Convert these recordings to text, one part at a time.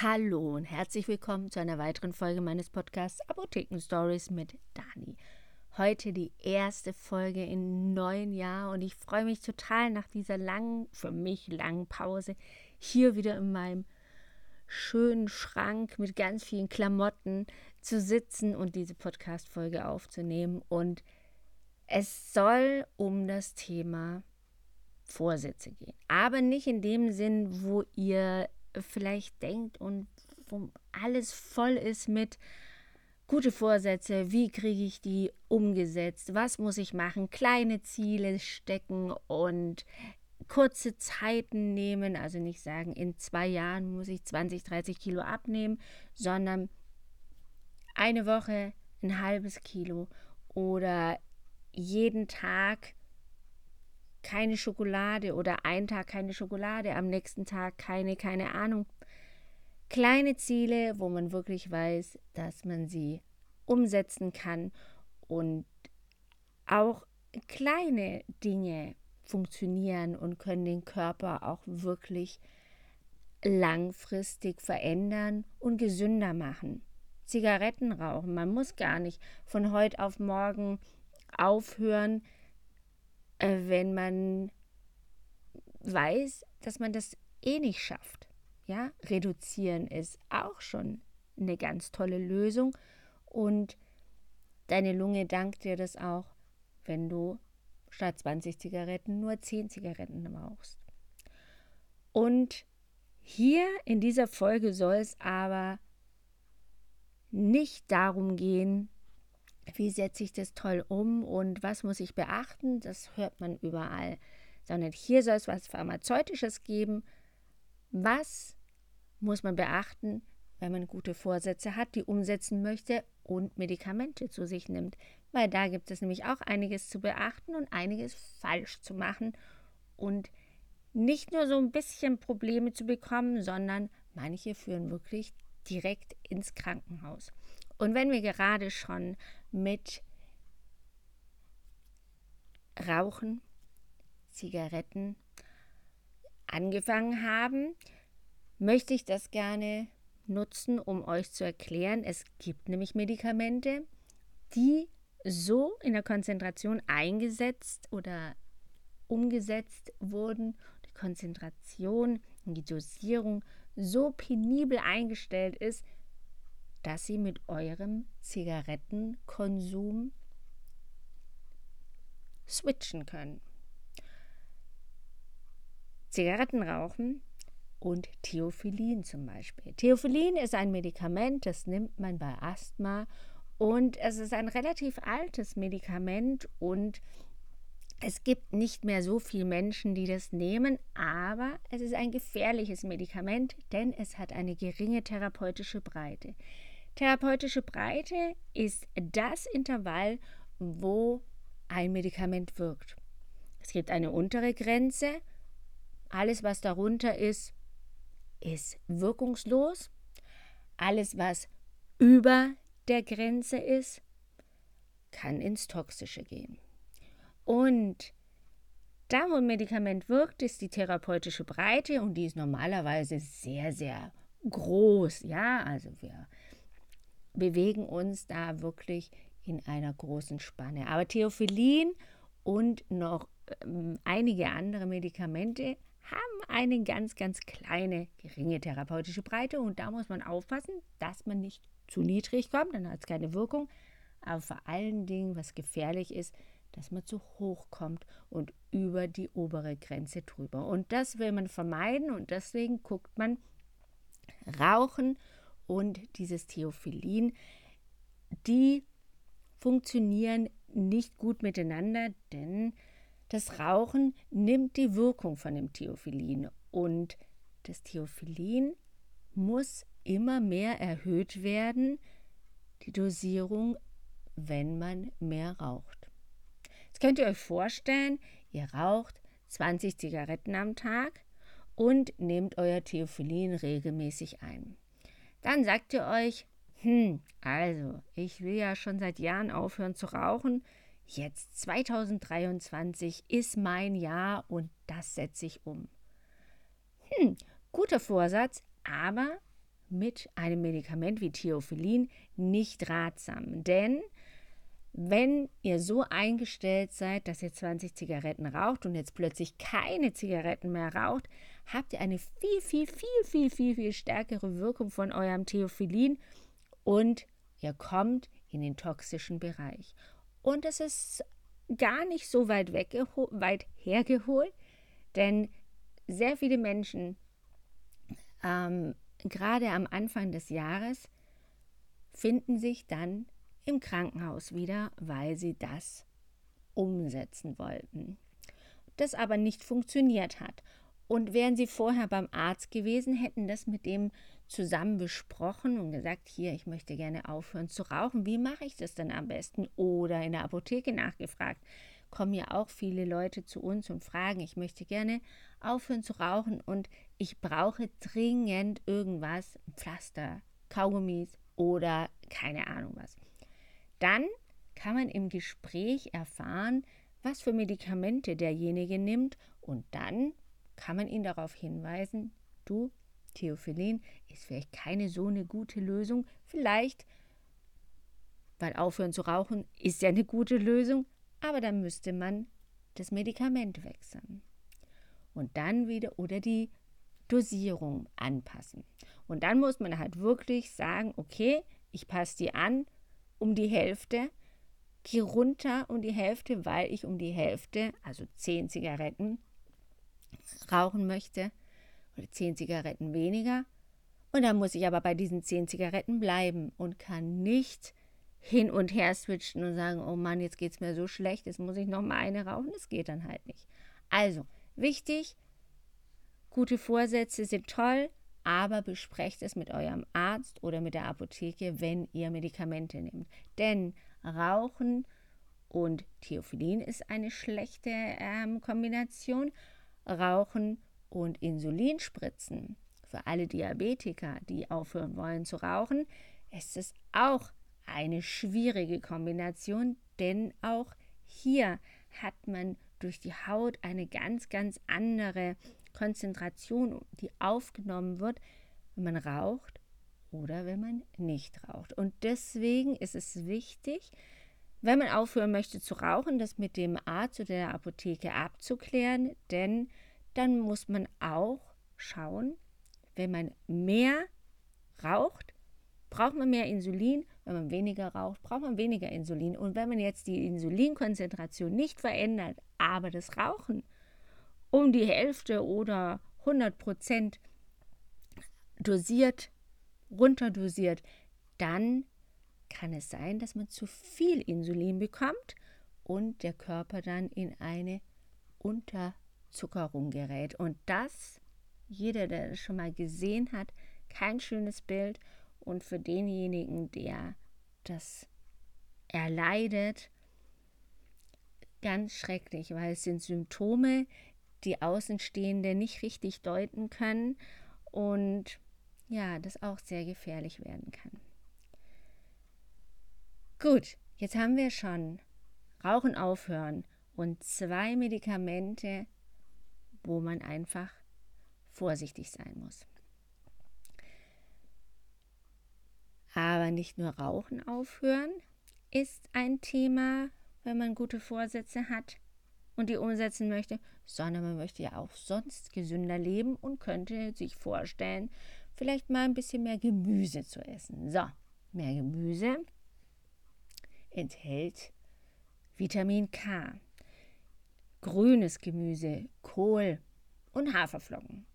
Hallo und herzlich willkommen zu einer weiteren Folge meines Podcasts Apotheken Stories mit Dani. Heute die erste Folge im neuen Jahr und ich freue mich total nach dieser langen, für mich langen Pause hier wieder in meinem schönen Schrank mit ganz vielen Klamotten zu sitzen und diese Podcast-Folge aufzunehmen. Und es soll um das Thema Vorsätze gehen. Aber nicht in dem Sinn, wo ihr vielleicht denkt und wo alles voll ist mit gute Vorsätze, wie kriege ich die umgesetzt, was muss ich machen, kleine Ziele stecken und kurze Zeiten nehmen, also nicht sagen, in zwei Jahren muss ich 20, 30 Kilo abnehmen, sondern eine Woche ein halbes Kilo oder jeden Tag keine Schokolade oder einen Tag keine Schokolade, am nächsten Tag keine, keine Ahnung. Kleine Ziele, wo man wirklich weiß, dass man sie umsetzen kann und auch kleine Dinge funktionieren und können den Körper auch wirklich langfristig verändern und gesünder machen. Zigaretten rauchen, man muss gar nicht von heute auf morgen aufhören, äh, wenn man weiß, dass man das eh nicht schafft. Ja, reduzieren ist auch schon eine ganz tolle Lösung und deine Lunge dankt dir das auch, wenn du statt 20 Zigaretten nur 10 Zigaretten rauchst. Und hier in dieser Folge soll es aber nicht darum gehen, wie setze ich das toll um und was muss ich beachten, das hört man überall. Sondern hier soll es was Pharmazeutisches geben. Was muss man beachten, wenn man gute Vorsätze hat, die umsetzen möchte und Medikamente zu sich nimmt? Weil da gibt es nämlich auch einiges zu beachten und einiges falsch zu machen und nicht nur so ein bisschen Probleme zu bekommen, sondern manche führen wirklich direkt ins Krankenhaus. Und wenn wir gerade schon mit Rauchen, Zigaretten angefangen haben, möchte ich das gerne nutzen, um euch zu erklären. Es gibt nämlich Medikamente, die so in der Konzentration eingesetzt oder umgesetzt wurden, die Konzentration die Dosierung so penibel eingestellt ist, dass sie mit eurem Zigarettenkonsum switchen können. Zigaretten rauchen und Theophyllin zum Beispiel. Theophyllin ist ein Medikament, das nimmt man bei Asthma und es ist ein relativ altes Medikament und es gibt nicht mehr so viele Menschen, die das nehmen, aber es ist ein gefährliches Medikament, denn es hat eine geringe therapeutische Breite. Therapeutische Breite ist das Intervall, wo ein Medikament wirkt. Es gibt eine untere Grenze. Alles, was darunter ist, ist wirkungslos. Alles, was über der Grenze ist, kann ins Toxische gehen. Und da, wo ein Medikament wirkt, ist die therapeutische Breite und die ist normalerweise sehr, sehr groß. Ja, also wir bewegen uns da wirklich in einer großen Spanne. Aber Theophyllin und noch ähm, einige andere Medikamente haben eine ganz, ganz kleine, geringe therapeutische Breite und da muss man aufpassen, dass man nicht zu niedrig kommt, dann hat es keine Wirkung. Aber vor allen Dingen, was gefährlich ist, dass man zu hoch kommt und über die obere Grenze drüber. Und das will man vermeiden und deswegen guckt man, Rauchen und dieses Theophyllin, die funktionieren nicht gut miteinander, denn das Rauchen nimmt die Wirkung von dem Theophyllin und das Theophyllin muss immer mehr erhöht werden, die Dosierung, wenn man mehr raucht. Jetzt könnt ihr euch vorstellen, ihr raucht 20 Zigaretten am Tag und nehmt euer Theophyllin regelmäßig ein. Dann sagt ihr euch, hm, also, ich will ja schon seit Jahren aufhören zu rauchen. Jetzt 2023 ist mein Jahr und das setze ich um. Hm, guter Vorsatz, aber mit einem Medikament wie Theophyllin nicht ratsam, denn wenn ihr so eingestellt seid, dass ihr 20 Zigaretten raucht und jetzt plötzlich keine Zigaretten mehr raucht, habt ihr eine viel, viel, viel, viel, viel, viel stärkere Wirkung von eurem Theophyllin und ihr kommt in den toxischen Bereich. Und es ist gar nicht so weit, weit hergeholt, denn sehr viele Menschen, ähm, gerade am Anfang des Jahres, finden sich dann im Krankenhaus wieder, weil sie das umsetzen wollten. Das aber nicht funktioniert hat. Und wären sie vorher beim Arzt gewesen, hätten das mit dem zusammen besprochen und gesagt, hier, ich möchte gerne aufhören zu rauchen. Wie mache ich das denn am besten? Oder in der Apotheke nachgefragt. Kommen ja auch viele Leute zu uns und fragen, ich möchte gerne aufhören zu rauchen und ich brauche dringend irgendwas, Pflaster, Kaugummis oder keine Ahnung was. Dann kann man im Gespräch erfahren, was für Medikamente derjenige nimmt und dann kann man ihn darauf hinweisen, du, Theophyllin ist vielleicht keine so eine gute Lösung, vielleicht, weil aufhören zu rauchen ist ja eine gute Lösung, aber dann müsste man das Medikament wechseln. Und dann wieder oder die Dosierung anpassen. Und dann muss man halt wirklich sagen, okay, ich passe die an um die Hälfte, gehe runter um die Hälfte, weil ich um die Hälfte, also zehn Zigaretten, rauchen möchte oder zehn Zigaretten weniger. Und dann muss ich aber bei diesen zehn Zigaretten bleiben und kann nicht hin und her switchen und sagen, oh Mann, jetzt geht es mir so schlecht, jetzt muss ich noch mal eine rauchen. Das geht dann halt nicht. Also, wichtig, gute Vorsätze sind toll, aber besprecht es mit eurem Arzt oder mit der Apotheke, wenn ihr Medikamente nehmt. Denn Rauchen und Theophyllin ist eine schlechte ähm, Kombination. Rauchen und Insulinspritzen für alle Diabetiker, die aufhören wollen zu rauchen, ist es auch eine schwierige Kombination, denn auch hier hat man durch die Haut eine ganz, ganz andere Konzentration, die aufgenommen wird, wenn man raucht oder wenn man nicht raucht. Und deswegen ist es wichtig, wenn man aufhören möchte zu rauchen, das mit dem Arzt oder der Apotheke abzuklären, denn dann muss man auch schauen, wenn man mehr raucht, braucht man mehr Insulin, wenn man weniger raucht, braucht man weniger Insulin. Und wenn man jetzt die Insulinkonzentration nicht verändert, aber das Rauchen um die Hälfte oder 100 Prozent dosiert, runterdosiert, dann kann es sein, dass man zu viel Insulin bekommt und der Körper dann in eine Unterzuckerung gerät. Und das, jeder, der das schon mal gesehen hat, kein schönes Bild. Und für denjenigen, der das erleidet, ganz schrecklich, weil es sind Symptome, die Außenstehende nicht richtig deuten können und ja, das auch sehr gefährlich werden kann. Gut, jetzt haben wir schon Rauchen aufhören und zwei Medikamente, wo man einfach vorsichtig sein muss. Aber nicht nur Rauchen aufhören ist ein Thema, wenn man gute Vorsätze hat und die umsetzen möchte, sondern man möchte ja auch sonst gesünder leben und könnte sich vorstellen, vielleicht mal ein bisschen mehr Gemüse zu essen. So, mehr Gemüse enthält Vitamin K. Grünes Gemüse, Kohl und Haferflocken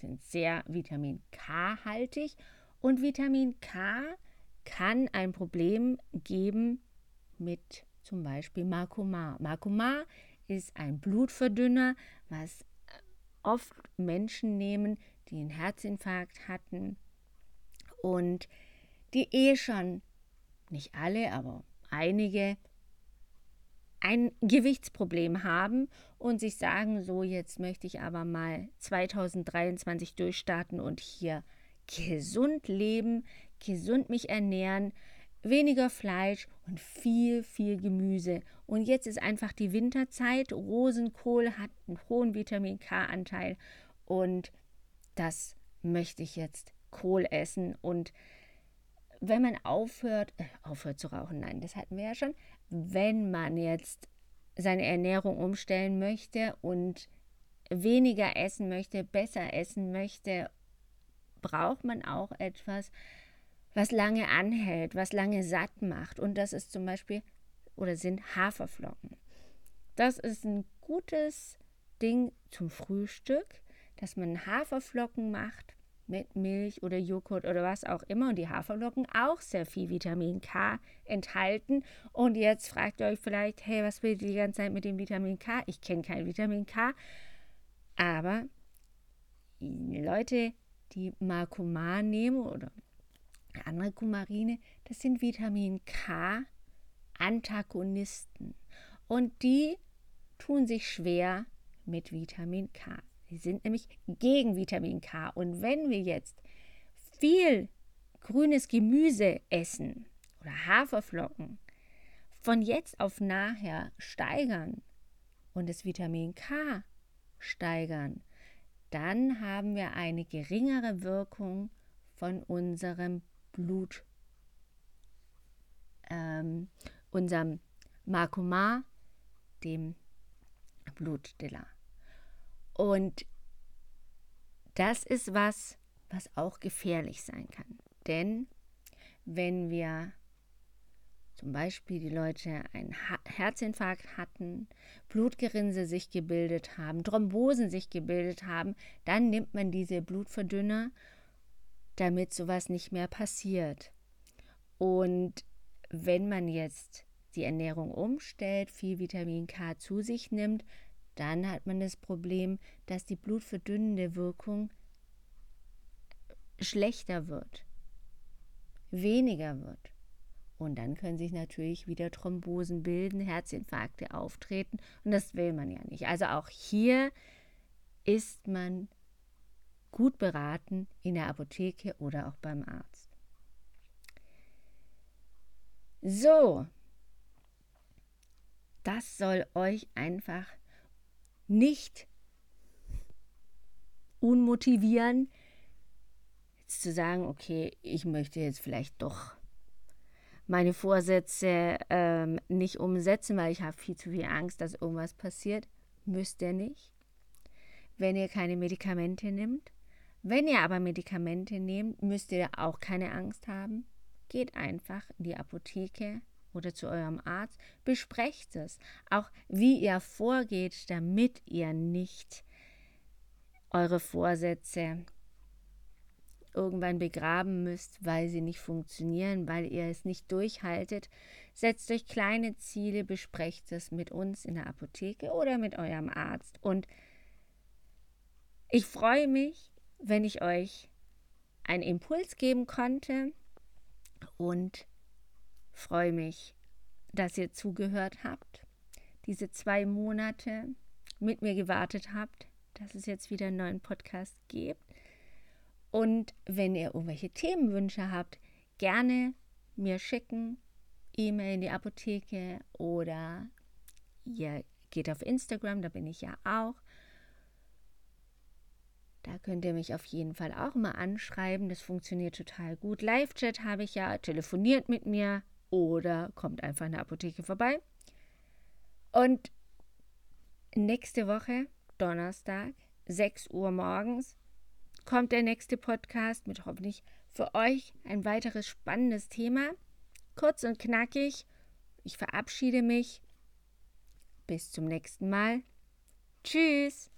sind sehr Vitamin K-haltig und Vitamin K kann ein Problem geben mit zum Beispiel Makoma. Makoma ist ein Blutverdünner, was oft Menschen nehmen, die einen Herzinfarkt hatten und die eh schon, nicht alle, aber einige, ein Gewichtsproblem haben und sich sagen, so jetzt möchte ich aber mal 2023 durchstarten und hier gesund leben, gesund mich ernähren, weniger Fleisch und viel, viel Gemüse. Und jetzt ist einfach die Winterzeit. Rosenkohl hat einen hohen Vitamin K-Anteil und das möchte ich jetzt Kohl essen und wenn man aufhört, äh, aufhört zu rauchen, nein, das hatten wir ja schon, wenn man jetzt seine Ernährung umstellen möchte und weniger essen möchte, besser essen möchte, braucht man auch etwas, was lange anhält, was lange satt macht. Und das ist zum Beispiel oder sind Haferflocken. Das ist ein gutes Ding zum Frühstück, dass man Haferflocken macht mit Milch oder Joghurt oder was auch immer und die Haferflocken auch sehr viel Vitamin K enthalten. Und jetzt fragt ihr euch vielleicht, hey, was will die ganze Zeit mit dem Vitamin K? Ich kenne kein Vitamin K, aber Leute, die Marcoman nehmen oder andere Kumarine, das sind Vitamin K Antagonisten und die tun sich schwer mit Vitamin K. Sie sind nämlich gegen Vitamin K. Und wenn wir jetzt viel grünes Gemüse essen oder Haferflocken, von jetzt auf nachher steigern und das Vitamin K steigern, dann haben wir eine geringere Wirkung von unserem Blut, ähm, unserem Makoma, dem Blutstiller. Und das ist was, was auch gefährlich sein kann. Denn wenn wir zum Beispiel die Leute einen Herzinfarkt hatten, Blutgerinnsel sich gebildet haben, Thrombosen sich gebildet haben, dann nimmt man diese Blutverdünner, damit sowas nicht mehr passiert. Und wenn man jetzt die Ernährung umstellt, viel Vitamin K zu sich nimmt, dann hat man das Problem, dass die blutverdünnende Wirkung schlechter wird, weniger wird. Und dann können sich natürlich wieder Thrombosen bilden, Herzinfarkte auftreten und das will man ja nicht. Also auch hier ist man gut beraten in der Apotheke oder auch beim Arzt. So, das soll euch einfach nicht unmotivieren, jetzt zu sagen, okay, ich möchte jetzt vielleicht doch meine Vorsätze ähm, nicht umsetzen, weil ich habe viel zu viel Angst, dass irgendwas passiert. Müsst ihr nicht, wenn ihr keine Medikamente nehmt. Wenn ihr aber Medikamente nehmt, müsst ihr auch keine Angst haben. Geht einfach in die Apotheke, oder zu eurem Arzt, besprecht es. Auch wie ihr vorgeht, damit ihr nicht eure Vorsätze irgendwann begraben müsst, weil sie nicht funktionieren, weil ihr es nicht durchhaltet. Setzt euch kleine Ziele, besprecht es mit uns in der Apotheke oder mit eurem Arzt. Und ich freue mich, wenn ich euch einen Impuls geben konnte und freue mich, dass ihr zugehört habt, diese zwei Monate mit mir gewartet habt, dass es jetzt wieder einen neuen Podcast gibt. Und wenn ihr irgendwelche Themenwünsche habt, gerne mir schicken, E-Mail in die Apotheke oder ihr geht auf Instagram, da bin ich ja auch. Da könnt ihr mich auf jeden Fall auch mal anschreiben. Das funktioniert total gut. Live-Chat habe ich ja, telefoniert mit mir, oder kommt einfach in der Apotheke vorbei. Und nächste Woche, Donnerstag, 6 Uhr morgens, kommt der nächste Podcast mit hoffentlich für euch ein weiteres spannendes Thema. Kurz und knackig. Ich verabschiede mich. Bis zum nächsten Mal. Tschüss.